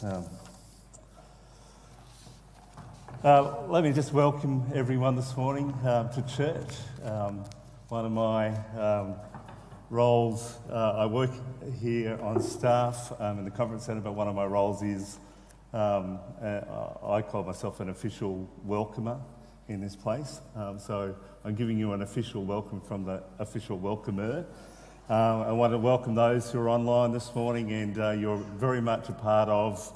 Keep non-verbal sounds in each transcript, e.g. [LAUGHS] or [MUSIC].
Um, uh, let me just welcome everyone this morning um, to church. Um, one of my um, roles, uh, I work here on staff um, in the conference centre, but one of my roles is um, uh, I call myself an official welcomer in this place. So I'm giving you an official welcome from the official welcomer. Uh, I want to welcome those who are online this morning, and uh, you're very much a part of,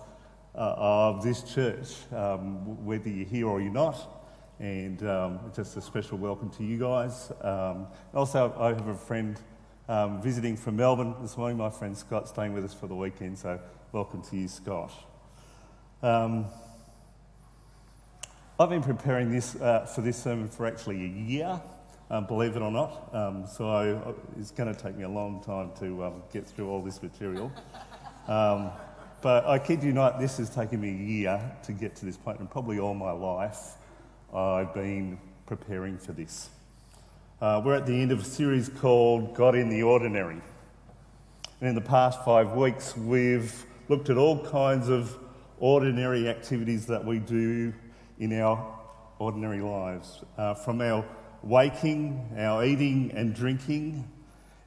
uh, of this church, um, whether you're here or you're not. And um, just a special welcome to you guys. Um, also, I have a friend um, visiting from Melbourne this morning, my friend Scott, staying with us for the weekend. So, welcome to you, Scott. Um, I've been preparing this uh, for this sermon for actually a year um, believe it or not. Um, so I, it's going to take me a long time to um, get through all this material. [LAUGHS] Um, but I kid you not, this has taken me a year to get to this point, and probably all my life I've been preparing for this. Uh, we're at the end of a series called God in the Ordinary. And in the past five weeks, we've looked at all kinds of ordinary activities that we do in our ordinary lives, uh, from our waking, our eating and drinking,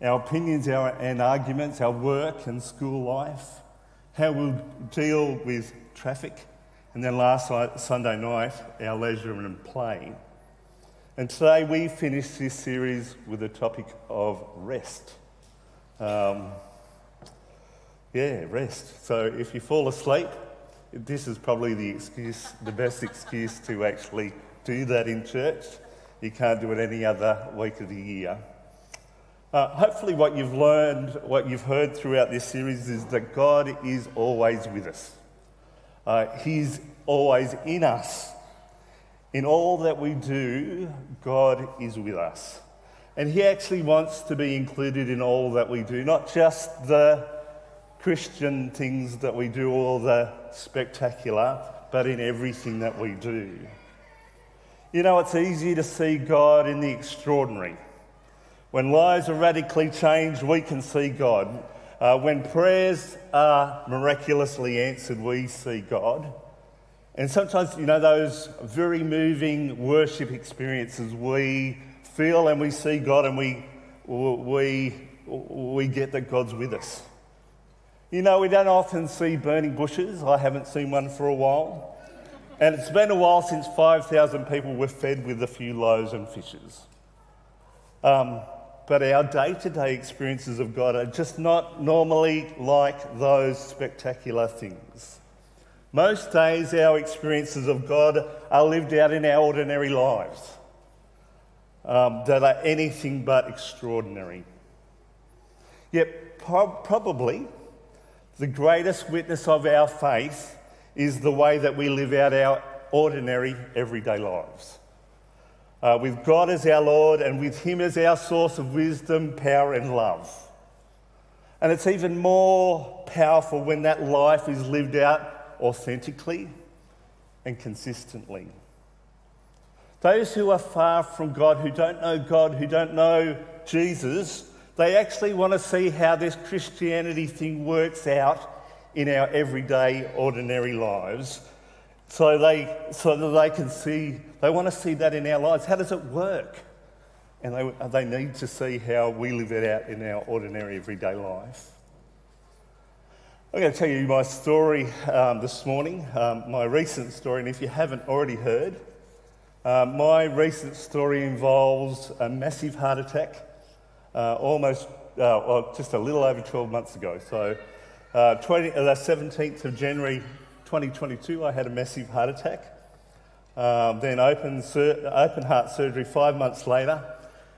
our opinions our, and arguments, our work and school life, how we'll deal with traffic, and then last Sunday night, our leisure and play. And today we finish this series with the topic of rest. Um, yeah, rest. So if you fall asleep, this is probably the excuse, the best excuse to actually do that in church. You can't do it any other week of the year. Uh, hopefully, what you've learned, what you've heard throughout this series is that God is always with us. Uh, he's always in us. In all that we do, God is with us. And He actually wants to be included in all that we do, not just the Christian things that we do, all the spectacular, but in everything that we do. You know, it's easy to see God in the extraordinary. When lives are radically changed, we can see God. Uh, when prayers are miraculously answered, we see God. And sometimes, you know, those very moving worship experiences, we feel and we see God and we, we, we get that God's with us. You know, we don't often see burning bushes. I haven't seen one for a while. And it's been a while since 5,000 people were fed with a few loaves and fishes. Um, but our day to day experiences of God are just not normally like those spectacular things. Most days, our experiences of God are lived out in our ordinary lives um, that are anything but extraordinary. Yet, pro- probably the greatest witness of our faith is the way that we live out our ordinary, everyday lives. Uh, with God as our Lord and with Him as our source of wisdom, power, and love. And it's even more powerful when that life is lived out authentically and consistently. Those who are far from God, who don't know God, who don't know Jesus, they actually want to see how this Christianity thing works out in our everyday, ordinary lives so, they, so that they can see, they want to see that in our lives. How does it work? And they, they need to see how we live it out in our ordinary, everyday life. I'm going to tell you my story um, this morning, um, my recent story, and if you haven't already heard, uh, my recent story involves a massive heart attack uh, almost, uh, well, just a little over 12 months ago. So uh, 20, uh, the 17th of January 2022, I had a massive heart attack. Um, then open, sur- open heart surgery five months later,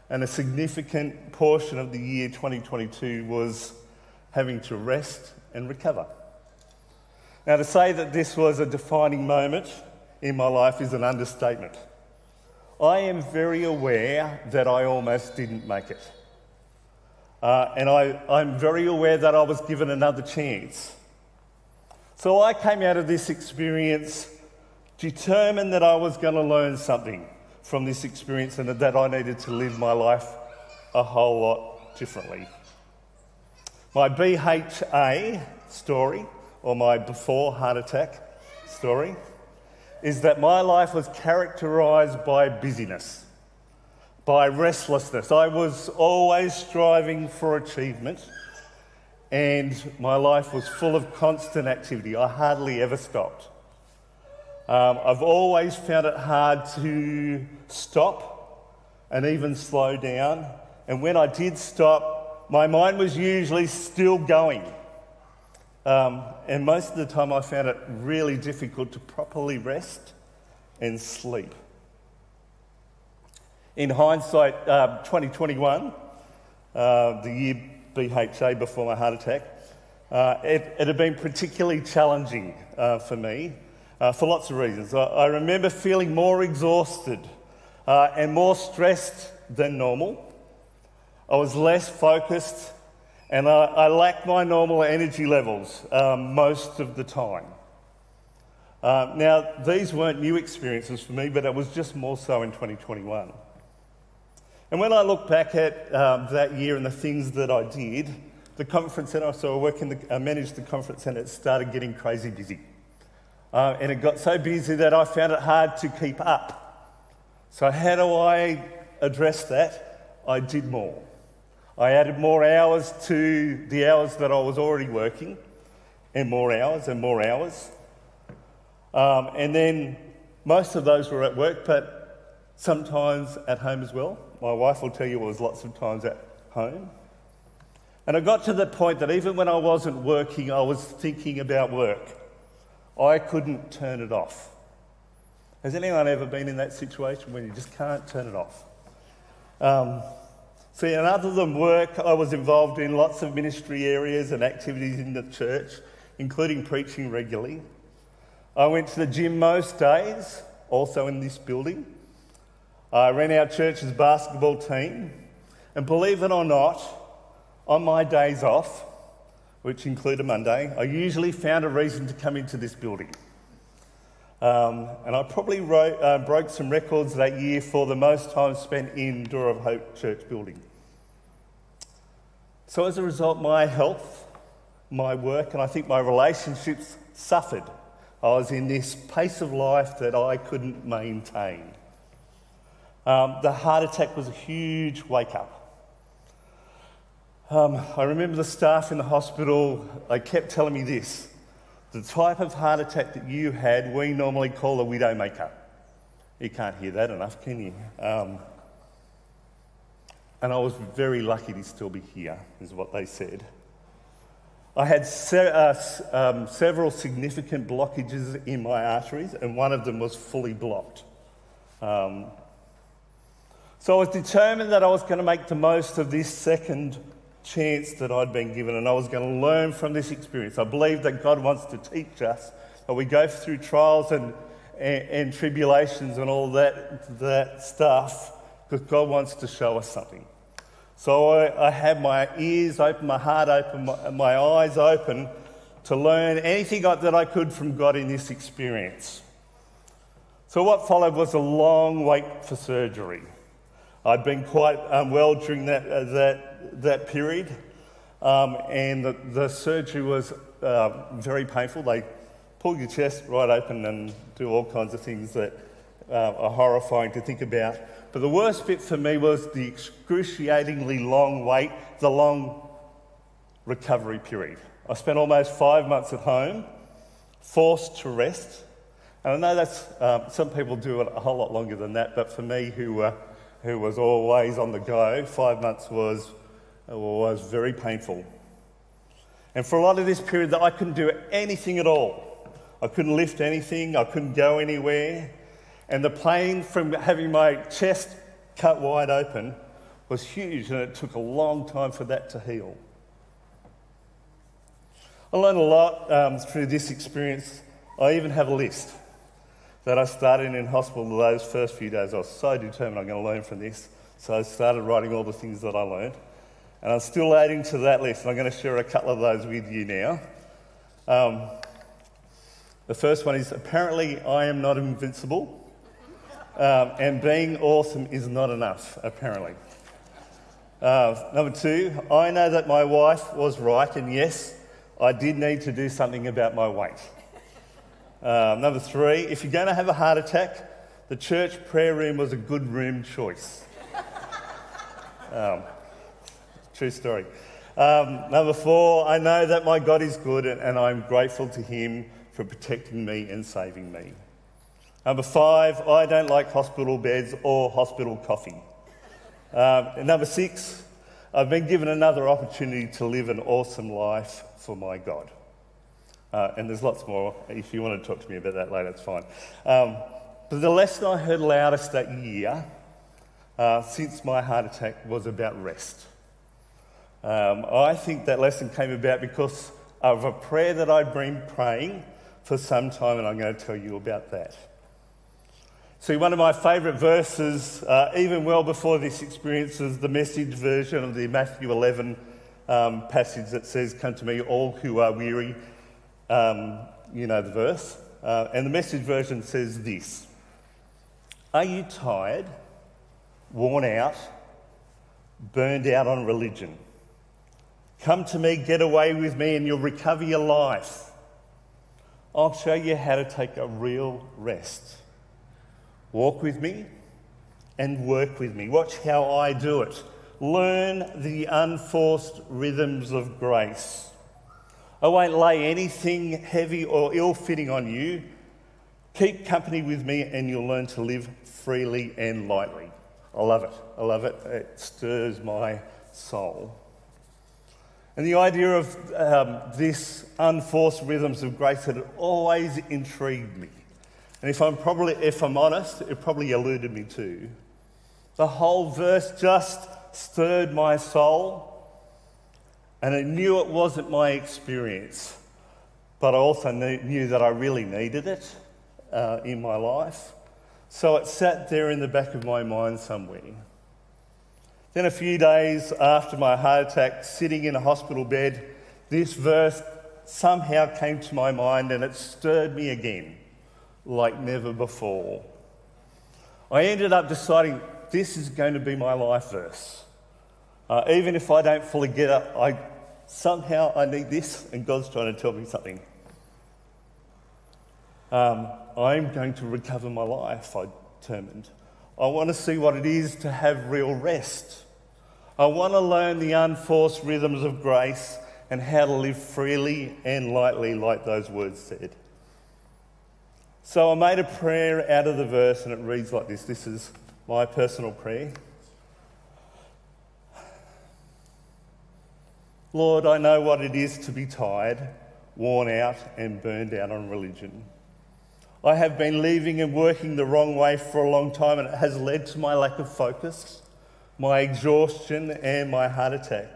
and a significant portion of the year 2022 was having to rest and recover. Now, to say that this was a defining moment in my life is an understatement. I am very aware that I almost didn't make it. Uh, and I, I'm very aware that I was given another chance. So I came out of this experience determined that I was going to learn something from this experience and that I needed to live my life a whole lot differently. My BHA story or my before heart attack story, is that my life was characterized by busyness, by restlessness. I was always striving for achievement, and my life was full of constant activity. I hardly ever stopped. Um, I've always found it hard to stop and even slow down. And when I did stop, my mind was usually still going. Um, and most of the time, I found it really difficult to properly rest and sleep. In hindsight, uh, 2021, uh, the year BHA before my heart attack, uh, it, it, had been particularly challenging uh, for me uh, for lots of reasons. I, I remember feeling more exhausted uh, and more stressed than normal. I was less focused and I, I lacked my normal energy levels um, most of the time. Uh, now, these weren't new experiences for me, but it was just more so in 2021. And when I look back at um, that year and the things that I did, the conference centre, so I work in the, I managed the conference centre, it started getting crazy busy. Uh, and it got so busy that I found it hard to keep up. So, how do I address that? I did more. I added more hours to the hours that I was already working, and more hours and more hours. Um, and then most of those were at work, but sometimes at home as well. My wife will tell you it was lots of times at home. And I got to the point that even when I wasn't working, I was thinking about work. I couldn't turn it off. Has anyone ever been in that situation when you just can't turn it off? Um, see, and other than work, I was involved in lots of ministry areas and activities in the church, including preaching regularly. I went to the gym most days, also in this building. I ran our church's basketball team. And believe it or not, on my days off, which include a Monday, I usually found a reason to come into this building. Um, and I probably wrote, uh, broke some records that year for the most time spent in Door of Hope Church building. So, as a result, my health, my work, and I think my relationships suffered. I was in this pace of life that I couldn't maintain. Um, the heart attack was a huge wake up. Um, I remember the staff in the hospital, they kept telling me this the type of heart attack that you had, we normally call a widowmaker. You can't hear that enough, can you? Um, and I was very lucky to still be here, is what they said. I had se- uh, um, several significant blockages in my arteries, and one of them was fully blocked. Um, so I was determined that I was going to make the most of this second chance that I'd been given, and I was going to learn from this experience. I believe that God wants to teach us that we go through trials and, and, and tribulations and all that, that stuff because God wants to show us something. So I, I had my ears open, my heart open, my, my eyes open to learn anything that I could from God in this experience. So, what followed was a long wait for surgery. I'd been quite unwell during that, uh, that, that period, um, and the, the, surgery was uh, very painful. They pull your chest right open and do all kinds of things that uh, are horrifying to think about. But the worst bit for me was the excruciatingly long wait, the long recovery period. I spent almost five months at home, forced to rest. And I know that's, um, some people do it a whole lot longer than that, but for me, who uh, who was always on the go, five months was, was very painful. And for a lot of this period, that I couldn't do anything at all. I couldn't lift anything, I couldn't go anywhere. And the pain from having my chest cut wide open was huge, and it took a long time for that to heal. I learned a lot um, through this experience. I even have a list that I started in hospital those first few days. I was so determined I'm going to learn from this. So I started writing all the things that I learned. And I'm still adding to that list, and I'm going to share a couple of those with you now. Um, the first one is apparently I am not invincible, um, and being awesome is not enough, apparently. Uh, number two, I know that my wife was right, and yes, I did need to do something about my weight. Um, number three, if you're going to have a heart attack, the church prayer room was a good room choice. [LAUGHS] Um, true story. Um, number four, I know that my God is good and I'm grateful to Him for protecting me and saving me. Number five, I don't like hospital beds or hospital coffee. Um, number six, I've been given another opportunity to live an awesome life for my God. Uh, and there's lots more. If you want to talk to me about that later, it's fine. Um, but the lesson I heard loudest that year, uh, since my heart attack, was about rest. Um, I think that lesson came about because of a prayer that I'd been praying for some time, and I'm going to tell you about that. See, one of my favourite verses, uh, even well before this experience, is the message version of the Matthew 11 um, passage that says, Come to me, all who are weary. Um, you know the verse. Uh, and the message version says this Are you tired, worn out, burned out on religion? Come to me, get away with me, and you'll recover your life. I'll show you how to take a real rest. Walk with me and work with me. Watch how I do it. Learn the unforced rhythms of grace. I won't lay anything heavy or ill fitting on you. Keep company with me and you'll learn to live freely and lightly. I love it. I love it. It stirs my soul. And the idea of um, this unforced rhythms of grace had always intrigued me. And if I'm probably, if I'm honest, it probably eluded me too. The whole verse just stirred my soul, and I knew it wasn't my experience, but I also knew, that I really needed it uh, in my life. So it sat there in the back of my mind somewhere. Then, a few days after my heart attack, sitting in a hospital bed, this verse somehow came to my mind and it stirred me again like never before. I ended up deciding this is going to be my life verse. Uh, even if I don't fully get it, I somehow I need this, and God's trying to tell me something. Um, I'm going to recover my life, I determined. I want to see what it is to have real rest. I want to learn the unforced rhythms of grace and how to live freely and lightly, like those words said. So I made a prayer out of the verse, and it reads like this This is my personal prayer. Lord, I know what it is to be tired, worn out, and burned out on religion. I have been living and working the wrong way for a long time, and it has led to my lack of focus, my exhaustion, and my heart attack.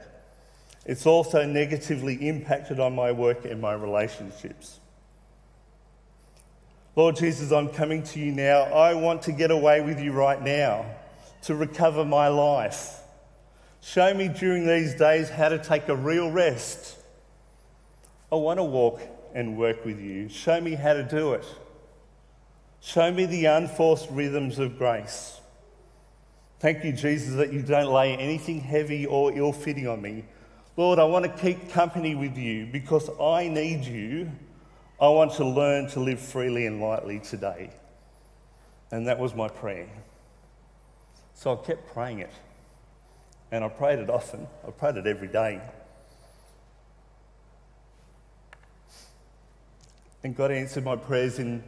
It's also negatively impacted on my work and my relationships. Lord Jesus, I'm coming to you now. I want to get away with you right now to recover my life. Show me during these days how to take a real rest. I want to walk and work with you. Show me how to do it. Show me the unforced rhythms of grace. Thank you, Jesus, that you don't lay anything heavy or ill fitting on me. Lord, I want to keep company with you because I need you I want to learn to live freely and lightly today. And that was my prayer. So I kept praying it. And I prayed it often. I prayed it every day. And God answered my prayers in,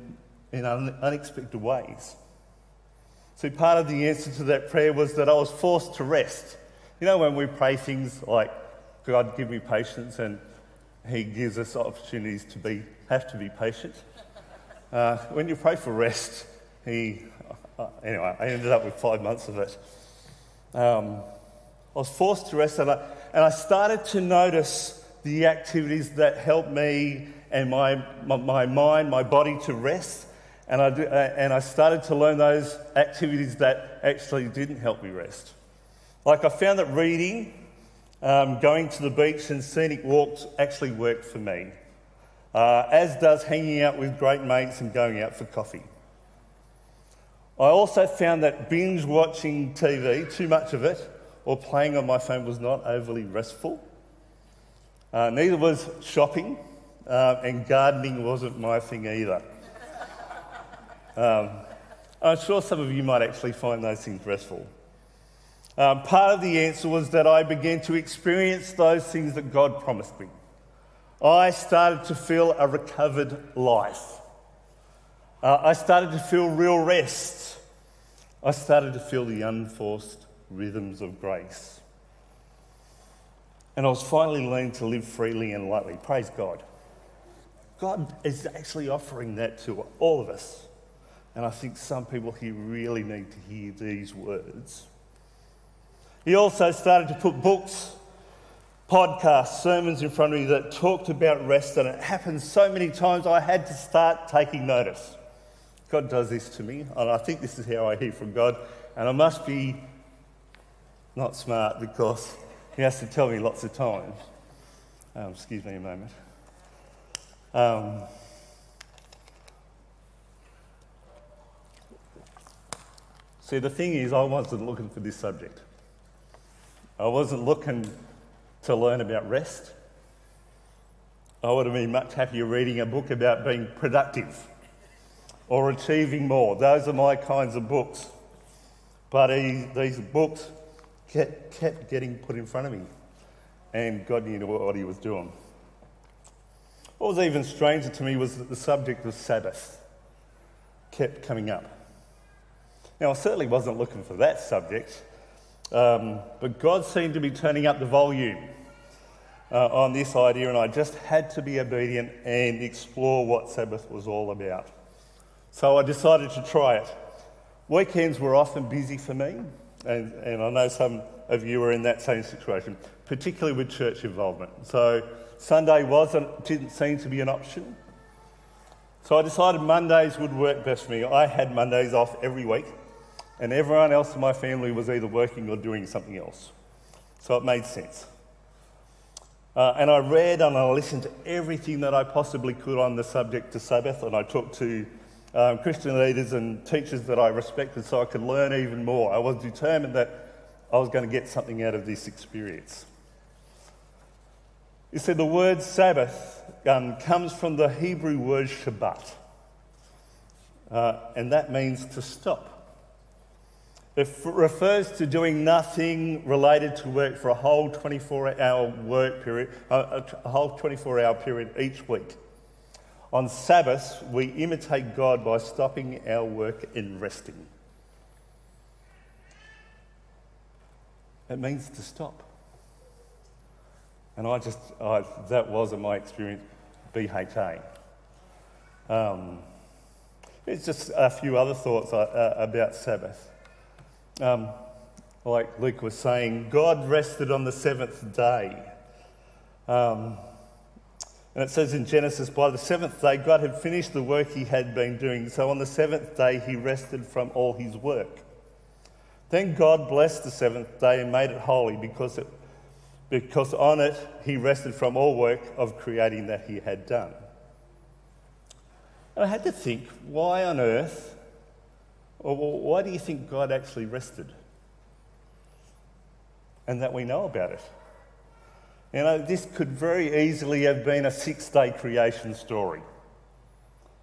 in unexpected ways. See, part of the answer to that prayer was that I was forced to rest. You know, when we pray things like, God, give me patience, and He gives us opportunities to be have to be patient. Uh, when you pray for rest, he, uh, anyway, I ended up with five months of it. Um, I was forced to rest, and I, and I started to notice the activities that helped me and my, my, my mind, my body to rest. And I, uh, and I started to learn those activities that actually didn't help me rest. Like I found that reading, um, going to the beach, and scenic walks actually worked for me uh, as does hanging out with great mates and going out for coffee. I also found that binge watching TV, too much of it, or playing on my phone was not overly restful. Uh, neither was shopping, uh, and gardening wasn't my thing either. Um, I'm sure some of you might actually find those things restful. Um, part of the answer was that I began to experience those things that God promised me. I started to feel a recovered life. Uh, I started to feel real rest. I started to feel the unforced rhythms of grace. And I was finally learning to live freely and lightly. Praise God. God is actually offering that to all of us. And I think some people here really need to hear these words. He also started to put books, podcasts, sermons in front of me that talked about rest, and it happened so many times I had to start taking notice. God does this to me, and I think this is how I hear from God, and I must be not smart because He has to tell me lots of times. Um, excuse me a moment. Um, see, the thing is, I wasn't looking for this subject. I wasn't looking to learn about rest. I would have been much happier reading a book about being productive or achieving more. Those are my kinds of books. But he, these books kept, kept getting put in front of me, and God knew what he was doing. What was even stranger to me was that the subject of Sabbath kept coming up. Now, I certainly wasn't looking for that subject, um, but God seemed to be turning up the volume uh, on this idea, and I just had to be obedient and explore what Sabbath was all about. So I decided to try it. Weekends were often busy for me, and, and I know some of you are in that same situation, particularly with church involvement. So Sunday wasn't, didn't seem to be an option. So I decided Mondays would work best for me. I had Mondays off every week, and everyone else in my family was either working or doing something else. So it made sense. Uh, and I read and I listened to everything that I possibly could on the subject of Sabbath, and I talked to um, Christian leaders and teachers that I respected so I could learn even more. I was determined that I was going to get something out of this experience. You see, the word Sabbath um, comes from the Hebrew word Shabbat, uh, and that means to stop. It refers to doing nothing related to work for a whole 24 hour work period, uh, a whole 24 hour period each week. On Sabbath, we imitate God by stopping our work and resting. It means to stop. And I just, I, that was in my experience, BHA. Um, it's just a few other thoughts uh, uh, about Sabbath. Um, like Luke was saying, God rested on the seventh day. Um, and it says in Genesis, by the seventh day, God had finished the work he had been doing. So on the seventh day, he rested from all his work. Then God blessed the seventh day and made it holy because, it, because on it he rested from all work of creating that he had done. And I had to think, why on earth, or why do you think God actually rested? And that we know about it. You know, this could very easily have been a six day creation story.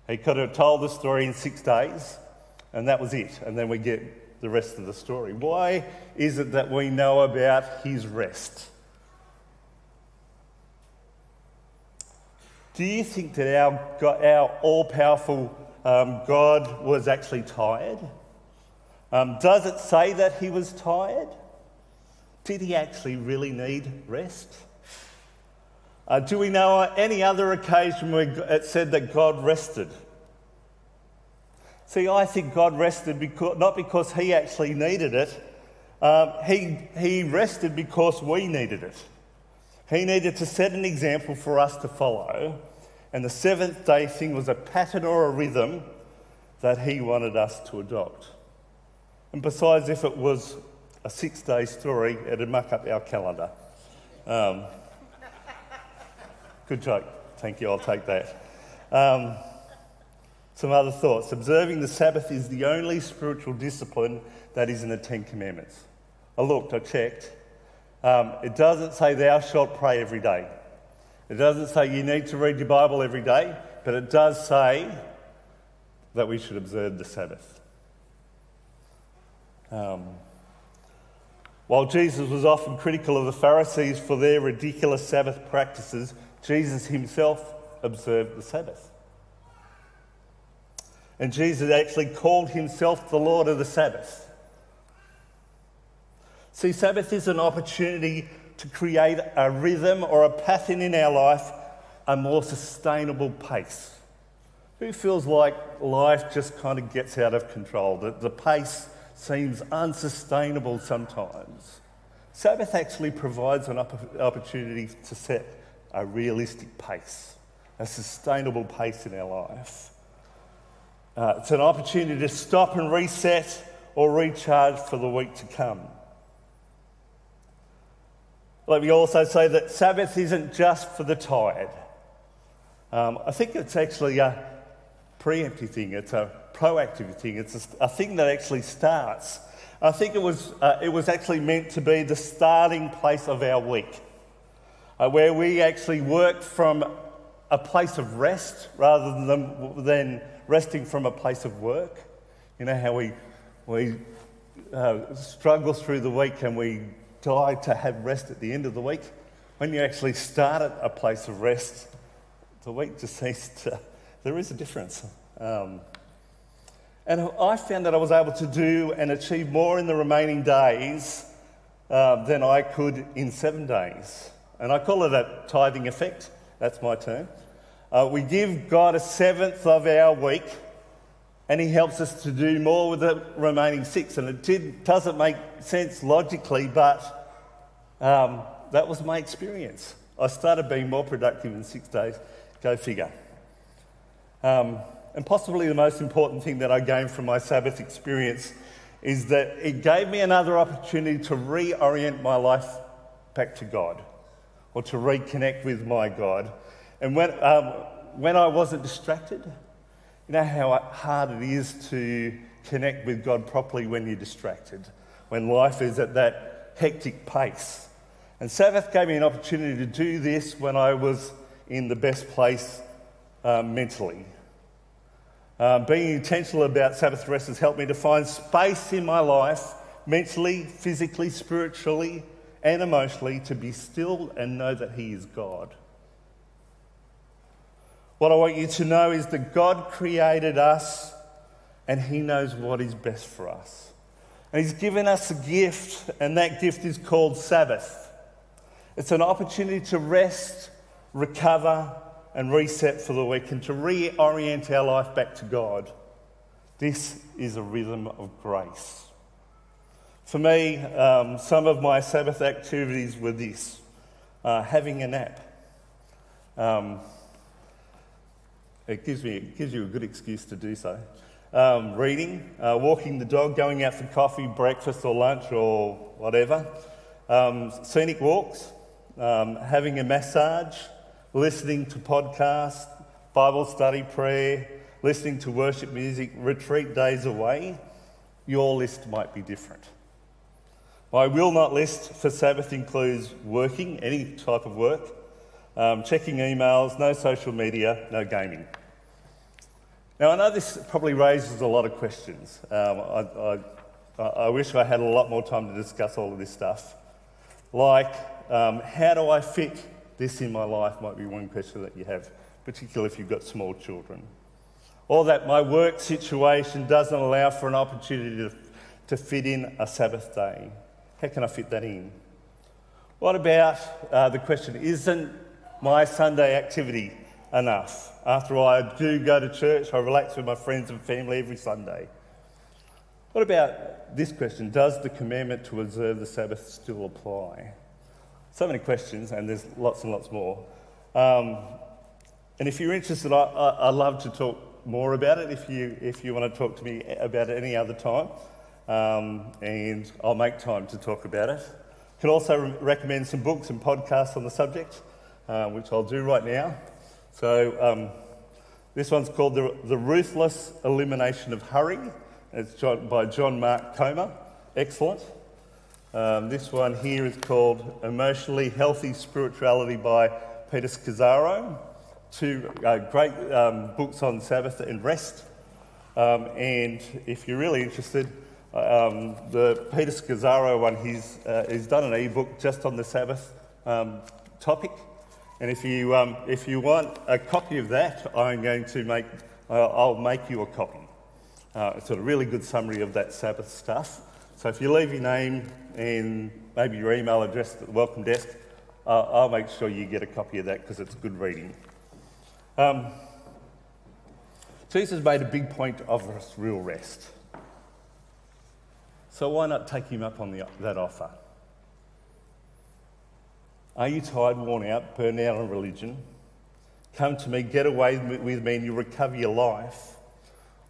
He could have told the story in six days, and that was it, and then we get the rest of the story. Why is it that we know about his rest? Do you think that our, our all powerful um, God was actually tired? Um, does it say that he was tired? Did he actually really need rest? Uh, do we know any other occasion where it said that God rested? See, I think God rested because, not because He actually needed it, um, he, he rested because we needed it. He needed to set an example for us to follow, and the seventh day thing was a pattern or a rhythm that He wanted us to adopt. And besides, if it was a six day story, it'd muck up our calendar. Um, Good joke. Thank you. I'll take that. Um, some other thoughts. Observing the Sabbath is the only spiritual discipline that is in the Ten Commandments. I looked, I checked. Um, it doesn't say thou shalt pray every day. It doesn't say you need to read your Bible every day, but it does say that we should observe the Sabbath. Um, while Jesus was often critical of the Pharisees for their ridiculous Sabbath practices, Jesus himself observed the Sabbath. And Jesus actually called himself the Lord of the Sabbath. See, Sabbath is an opportunity to create a rhythm or a pattern in our life, a more sustainable pace. Who feels like life just kind of gets out of control? That the pace seems unsustainable sometimes. Sabbath actually provides an opportunity to set a realistic pace, a sustainable pace in our life. Uh, it's an opportunity to stop and reset or recharge for the week to come. Let me also say that Sabbath isn't just for the tired. Um, I think it's actually a preemptive thing, it's a proactive thing, it's a, a thing that actually starts. I think it was, uh, it was actually meant to be the starting place of our week, uh, where we actually work from a place of rest rather than, than resting from a place of work. You know how we, we uh, struggle through the week and we die to have rest at the end of the week. When you actually start at a place of rest, the week just seems to, there is a difference. Um, and I found that I was able to do and achieve more in the remaining days uh, than I could in seven days. And I call it a tithing effect. That's my term. Uh, we give God a seventh of our week, and He helps us to do more with the remaining six. And it did, doesn't make sense logically, but um, that was my experience. I started being more productive in six days. Go figure. Um, and possibly the most important thing that I gained from my Sabbath experience is that it gave me another opportunity to reorient my life back to God or to reconnect with my God. And when, um, when I wasn't distracted, you know how hard it is to connect with God properly when you're distracted, when life is at that hectic pace. And Sabbath gave me an opportunity to do this when I was in the best place uh, mentally. Um, being intentional about Sabbath rest has helped me to find space in my life, mentally, physically, spiritually, and emotionally, to be still and know that He is God. What I want you to know is that God created us and He knows what is best for us. And He's given us a gift, and that gift is called Sabbath. It's an opportunity to rest, recover, and reset for the week and to reorient our life back to God. This is a rhythm of grace. For me, um, some of my Sabbath activities were this uh, having a nap. Um, it, gives me, it gives you a good excuse to do so. Um, reading, uh, walking the dog, going out for coffee, breakfast, or lunch, or whatever. Um, scenic walks, um, having a massage listening to podcasts, Bible study, prayer, listening to worship music, retreat days away, your list might be different. My will not list for Sabbath includes working, any type of work, um, checking emails, no social media, no gaming. Now, I know this probably raises a lot of questions. Um, I, I, I, wish I had a lot more time to discuss all of this stuff. Like, um, how do I fit this in my life might be one question that you have, particularly if you've got small children. Or that my work situation doesn't allow for an opportunity to, to fit in a Sabbath day. How can I fit that in? What about uh, the question, isn't my Sunday activity enough? After all, I do go to church, I relax with my friends and family every Sunday. What about this question? Does the commandment to observe the Sabbath still apply? So many questions, and there's lots and lots more. Um, and if you're interested, I, I, would love to talk more about it if you, if you want to talk to me about it any other time. Um, and I'll make time to talk about it. Can also re- recommend some books and podcasts on the subject, uh, which I'll do right now. So um, this one's called the, the, Ruthless Elimination of Hurry. It's John, by John Mark Comer. Excellent. Um, this one here is called Emotionally Healthy Spirituality by Peter Scazzero, two uh, great um, books on Sabbath and rest. Um, and if you're really interested, um, the Peter Scazzero one, he's, uh, he's done an ebook just on the Sabbath um, topic. And if you, um, if you want a copy of that, I'm going to make, uh, I'll make you a copy. Uh, it's a really good summary of that Sabbath stuff. So if you leave your name and maybe your email address at the welcome desk, uh, I'll make sure you get a copy of that because it's good reading. Um, Jesus made a big point of real rest. So why not take him up on the, that offer? Are you tired, worn out, burned out on religion? Come to me, get away with me, and you'll recover your life.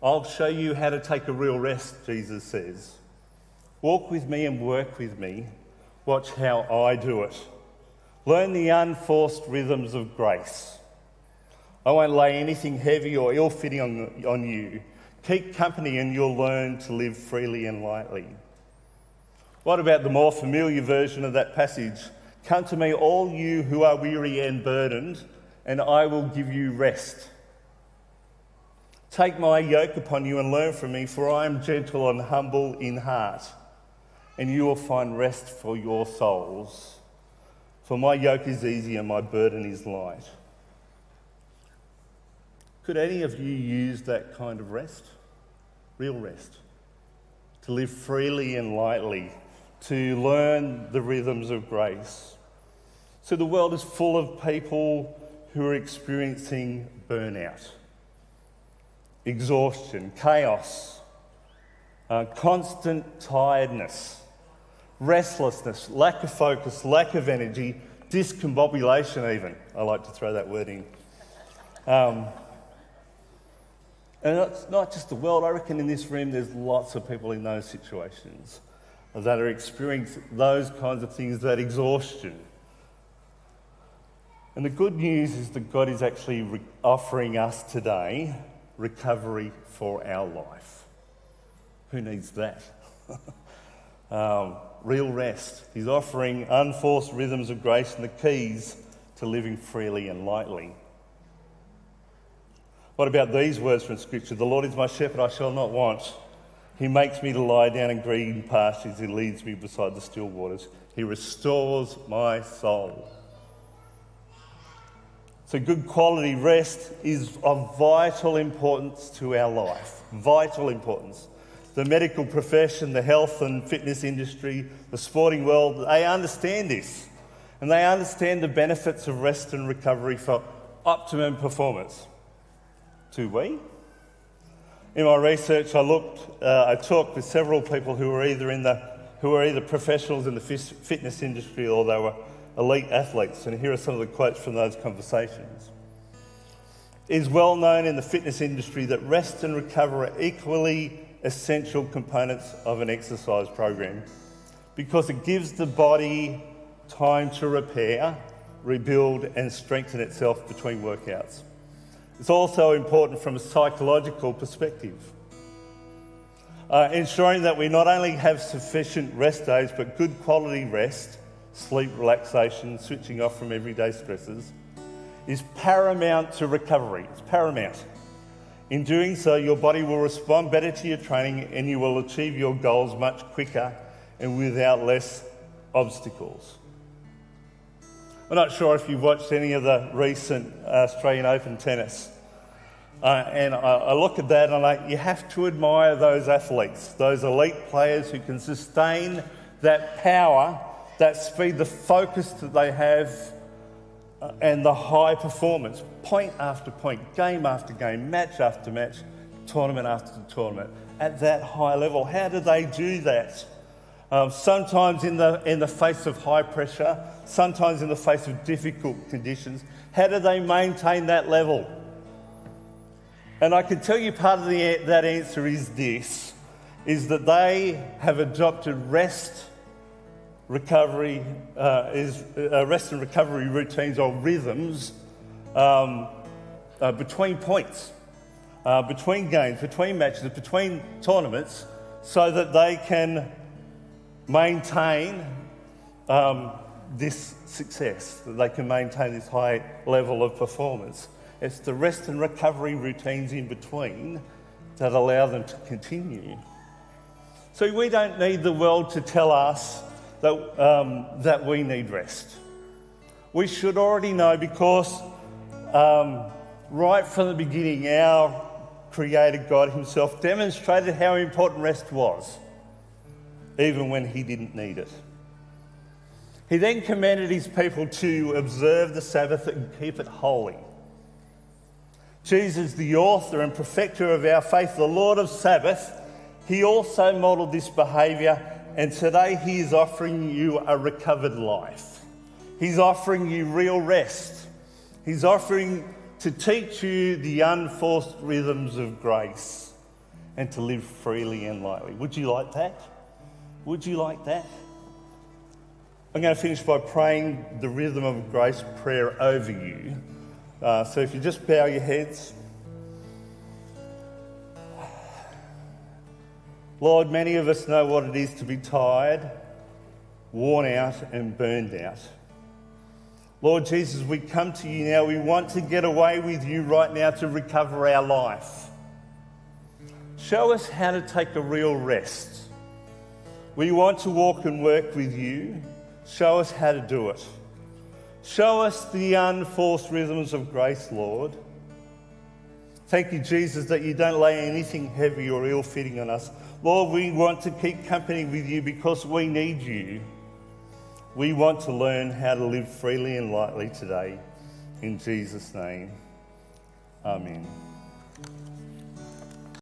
I'll show you how to take a real rest, Jesus says. Walk with me and work with me. Watch how I do it. Learn the unforced rhythms of grace. I won't lay anything heavy or ill fitting on, on you. Keep company and you'll learn to live freely and lightly. What about the more familiar version of that passage? Come to me, all you who are weary and burdened, and I will give you rest. Take my yoke upon you and learn from me, for I am gentle and humble in heart, and you will find rest for your souls. For my yoke is easy and my burden is light. Could any of you use that kind of rest? Real rest. To live freely and lightly, to learn the rhythms of grace. So the world is full of people who are experiencing burnout, exhaustion, chaos, uh, constant tiredness, restlessness, lack of focus, lack of energy, discombobulation, even. I like to throw that word in. Um, and it's not just the world, I reckon in this room there's lots of people in those situations that are experiencing those kinds of things, that exhaustion. And the good news is that God is actually re- offering us today recovery for our life. Who needs that? [LAUGHS] um, real rest. He's offering unforced rhythms of grace and the keys to living freely and lightly. What about these words from Scripture? The Lord is my shepherd, I shall not want. He makes me to lie down in green pastures. He leads me beside the still waters. He restores my soul. So, good quality rest is of vital importance to our life. Vital importance. The medical profession, the health and fitness industry, the sporting world, they understand this. And they understand the benefits of rest and recovery for optimum performance to we. In my research, I looked, uh, I talked with several people who were either in the, who were either professionals in the fitness industry or they were elite athletes. And here are some of the quotes from those conversations. It is well known in the fitness industry that rest and recovery are equally essential components of an exercise program because it gives the body time to repair, rebuild, and strengthen itself between workouts. It's also important from a psychological perspective. Uh, ensuring that we not only have sufficient rest days, but good quality rest, sleep, relaxation, switching off from everyday stresses, is paramount to recovery. It's paramount. In doing so, your body will respond better to your training and you will achieve your goals much quicker and without less obstacles. I'm not sure if you've watched any of the recent Australian Open tennis. Uh, and I, I, look at that and I'm like you have to admire those athletes, those elite players who can sustain that power, that speed, the focus that they have, uh, and the high performance, point after point, game after game, match after match, tournament after tournament, at that high level. How do they do that? Um, sometimes in the, in the face of high pressure, sometimes in the face of difficult conditions. How do they maintain that level? And I can tell you part of the, that answer is this, is that they have adopted rest, recovery, uh, is, uh, rest and recovery routines or rhythms um, uh, between points, uh, between games, between matches, between tournaments, so that they can maintain um, this success, that they can maintain this high level of performance. It's the rest and recovery routines in between that allow them to continue. So we don't need the world to tell us that, um, that we need rest. We should already know because um, right from the beginning, our Creator God Himself demonstrated how important rest was, even when He didn't need it. He then commanded His people to observe the Sabbath and keep it holy. Jesus, the author and perfecter of our faith, the Lord of Sabbath, he also modelled this behaviour, and today he is offering you a recovered life. He's offering you real rest. He's offering to teach you the unforced rhythms of grace and to live freely and lightly. Would you like that? Would you like that? I'm going to finish by praying the rhythm of grace prayer over you. Uh, so if you just bow your heads. Lord, many of us know what it is to be tired, worn out, and burned out. Lord Jesus, we come to you now. We want to get away with you right now to recover our life. Show us how to take a real rest. We want to walk and work with you. Show us how to do it. Show us the unforced rhythms of grace, Lord. Thank you, Jesus, that you don't lay anything heavy or ill fitting on us. Lord, we want to keep company with you because we need you. We want to learn how to live freely and lightly today. In Jesus' name, Amen.